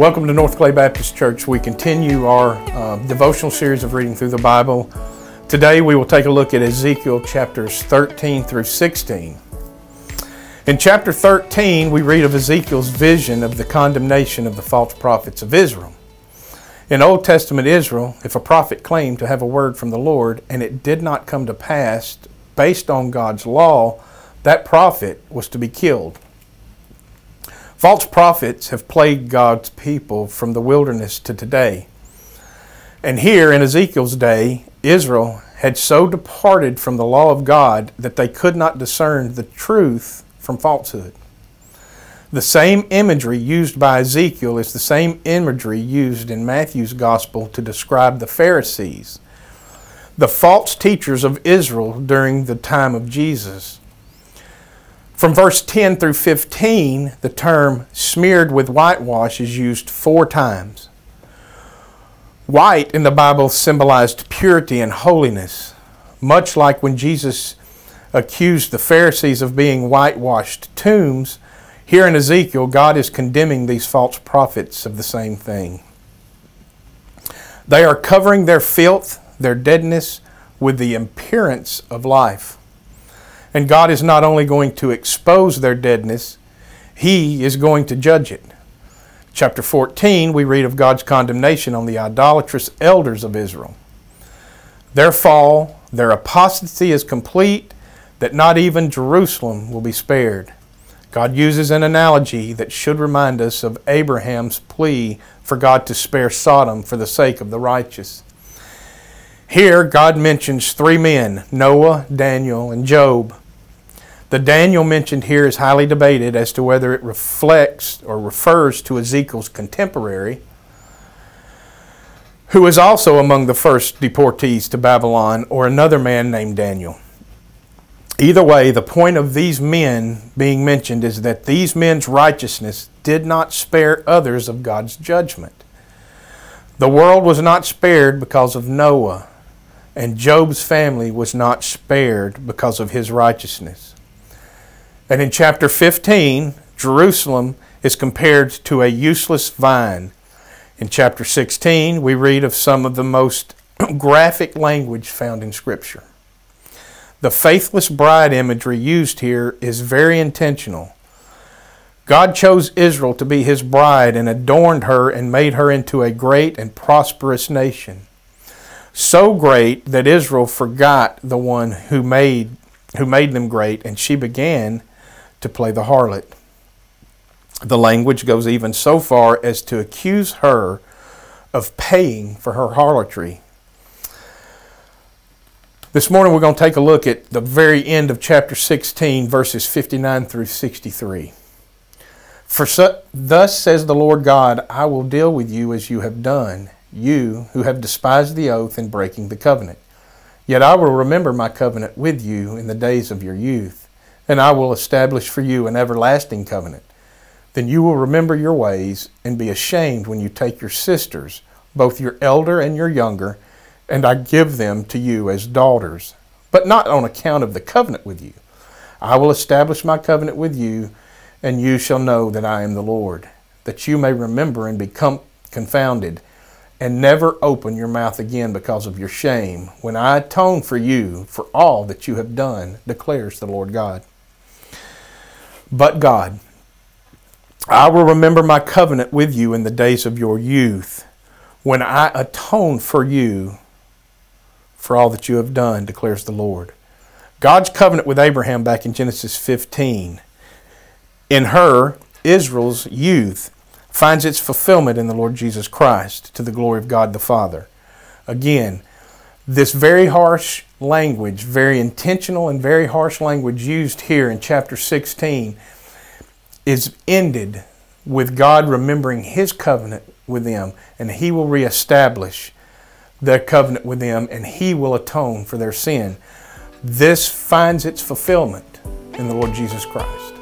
Welcome to North Clay Baptist Church. We continue our uh, devotional series of reading through the Bible. Today we will take a look at Ezekiel chapters 13 through 16. In chapter 13, we read of Ezekiel's vision of the condemnation of the false prophets of Israel. In Old Testament Israel, if a prophet claimed to have a word from the Lord and it did not come to pass based on God's law, that prophet was to be killed. False prophets have plagued God's people from the wilderness to today. And here in Ezekiel's day, Israel had so departed from the law of God that they could not discern the truth from falsehood. The same imagery used by Ezekiel is the same imagery used in Matthew's gospel to describe the Pharisees, the false teachers of Israel during the time of Jesus. From verse 10 through 15, the term smeared with whitewash is used four times. White in the Bible symbolized purity and holiness, much like when Jesus accused the Pharisees of being whitewashed tombs. Here in Ezekiel, God is condemning these false prophets of the same thing. They are covering their filth, their deadness, with the appearance of life. And God is not only going to expose their deadness, He is going to judge it. Chapter 14, we read of God's condemnation on the idolatrous elders of Israel. Their fall, their apostasy is complete, that not even Jerusalem will be spared. God uses an analogy that should remind us of Abraham's plea for God to spare Sodom for the sake of the righteous. Here, God mentions three men Noah, Daniel, and Job. The Daniel mentioned here is highly debated as to whether it reflects or refers to Ezekiel's contemporary, who was also among the first deportees to Babylon, or another man named Daniel. Either way, the point of these men being mentioned is that these men's righteousness did not spare others of God's judgment. The world was not spared because of Noah, and Job's family was not spared because of his righteousness. And in chapter 15, Jerusalem is compared to a useless vine. In chapter 16, we read of some of the most graphic language found in Scripture. The faithless bride imagery used here is very intentional. God chose Israel to be his bride and adorned her and made her into a great and prosperous nation. So great that Israel forgot the one who made, who made them great, and she began to play the harlot. The language goes even so far as to accuse her of paying for her harlotry. This morning we're going to take a look at the very end of chapter 16, verses 59 through 63. For so, thus says the Lord God, I will deal with you as you have done, you who have despised the oath in breaking the covenant. Yet I will remember my covenant with you in the days of your youth and I will establish for you an everlasting covenant. Then you will remember your ways and be ashamed when you take your sisters, both your elder and your younger, and I give them to you as daughters, but not on account of the covenant with you. I will establish my covenant with you, and you shall know that I am the Lord, that you may remember and become confounded, and never open your mouth again because of your shame, when I atone for you for all that you have done, declares the Lord God but God. I will remember my covenant with you in the days of your youth, when I atone for you for all that you have done, declares the Lord. God's covenant with Abraham back in Genesis 15. In her, Israel's youth finds its fulfillment in the Lord Jesus Christ to the glory of God the Father. Again, this very harsh language, very intentional and very harsh language used here in chapter 16 is ended with God remembering his covenant with them and he will reestablish their covenant with them and he will atone for their sin. This finds its fulfillment in the Lord Jesus Christ.